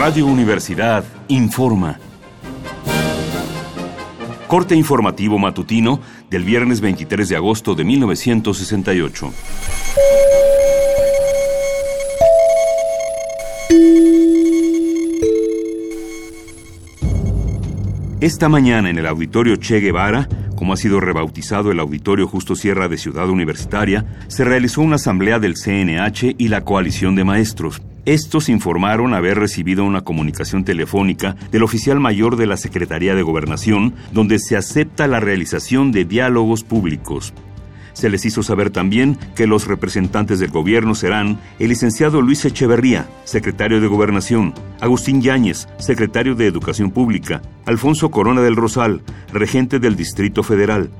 Radio Universidad informa. Corte informativo matutino del viernes 23 de agosto de 1968. Esta mañana en el auditorio Che Guevara, como ha sido rebautizado el auditorio Justo Sierra de Ciudad Universitaria, se realizó una asamblea del CNH y la coalición de maestros. Estos informaron haber recibido una comunicación telefónica del oficial mayor de la Secretaría de Gobernación, donde se acepta la realización de diálogos públicos. Se les hizo saber también que los representantes del gobierno serán el licenciado Luis Echeverría, secretario de Gobernación, Agustín Yáñez, secretario de Educación Pública, Alfonso Corona del Rosal, regente del Distrito Federal,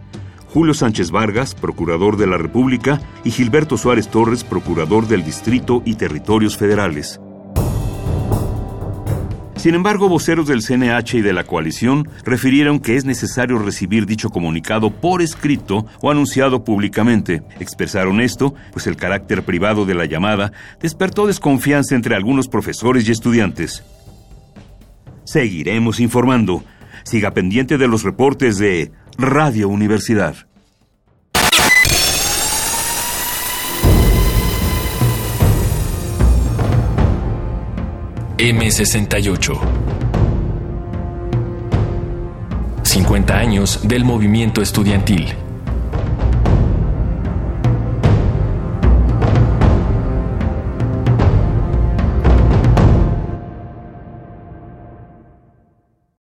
Julio Sánchez Vargas, procurador de la República, y Gilberto Suárez Torres, procurador del Distrito y Territorios Federales. Sin embargo, voceros del CNH y de la coalición refirieron que es necesario recibir dicho comunicado por escrito o anunciado públicamente. Expresaron esto, pues el carácter privado de la llamada despertó desconfianza entre algunos profesores y estudiantes. Seguiremos informando. Siga pendiente de los reportes de Radio Universidad. M68. 50 años del movimiento estudiantil.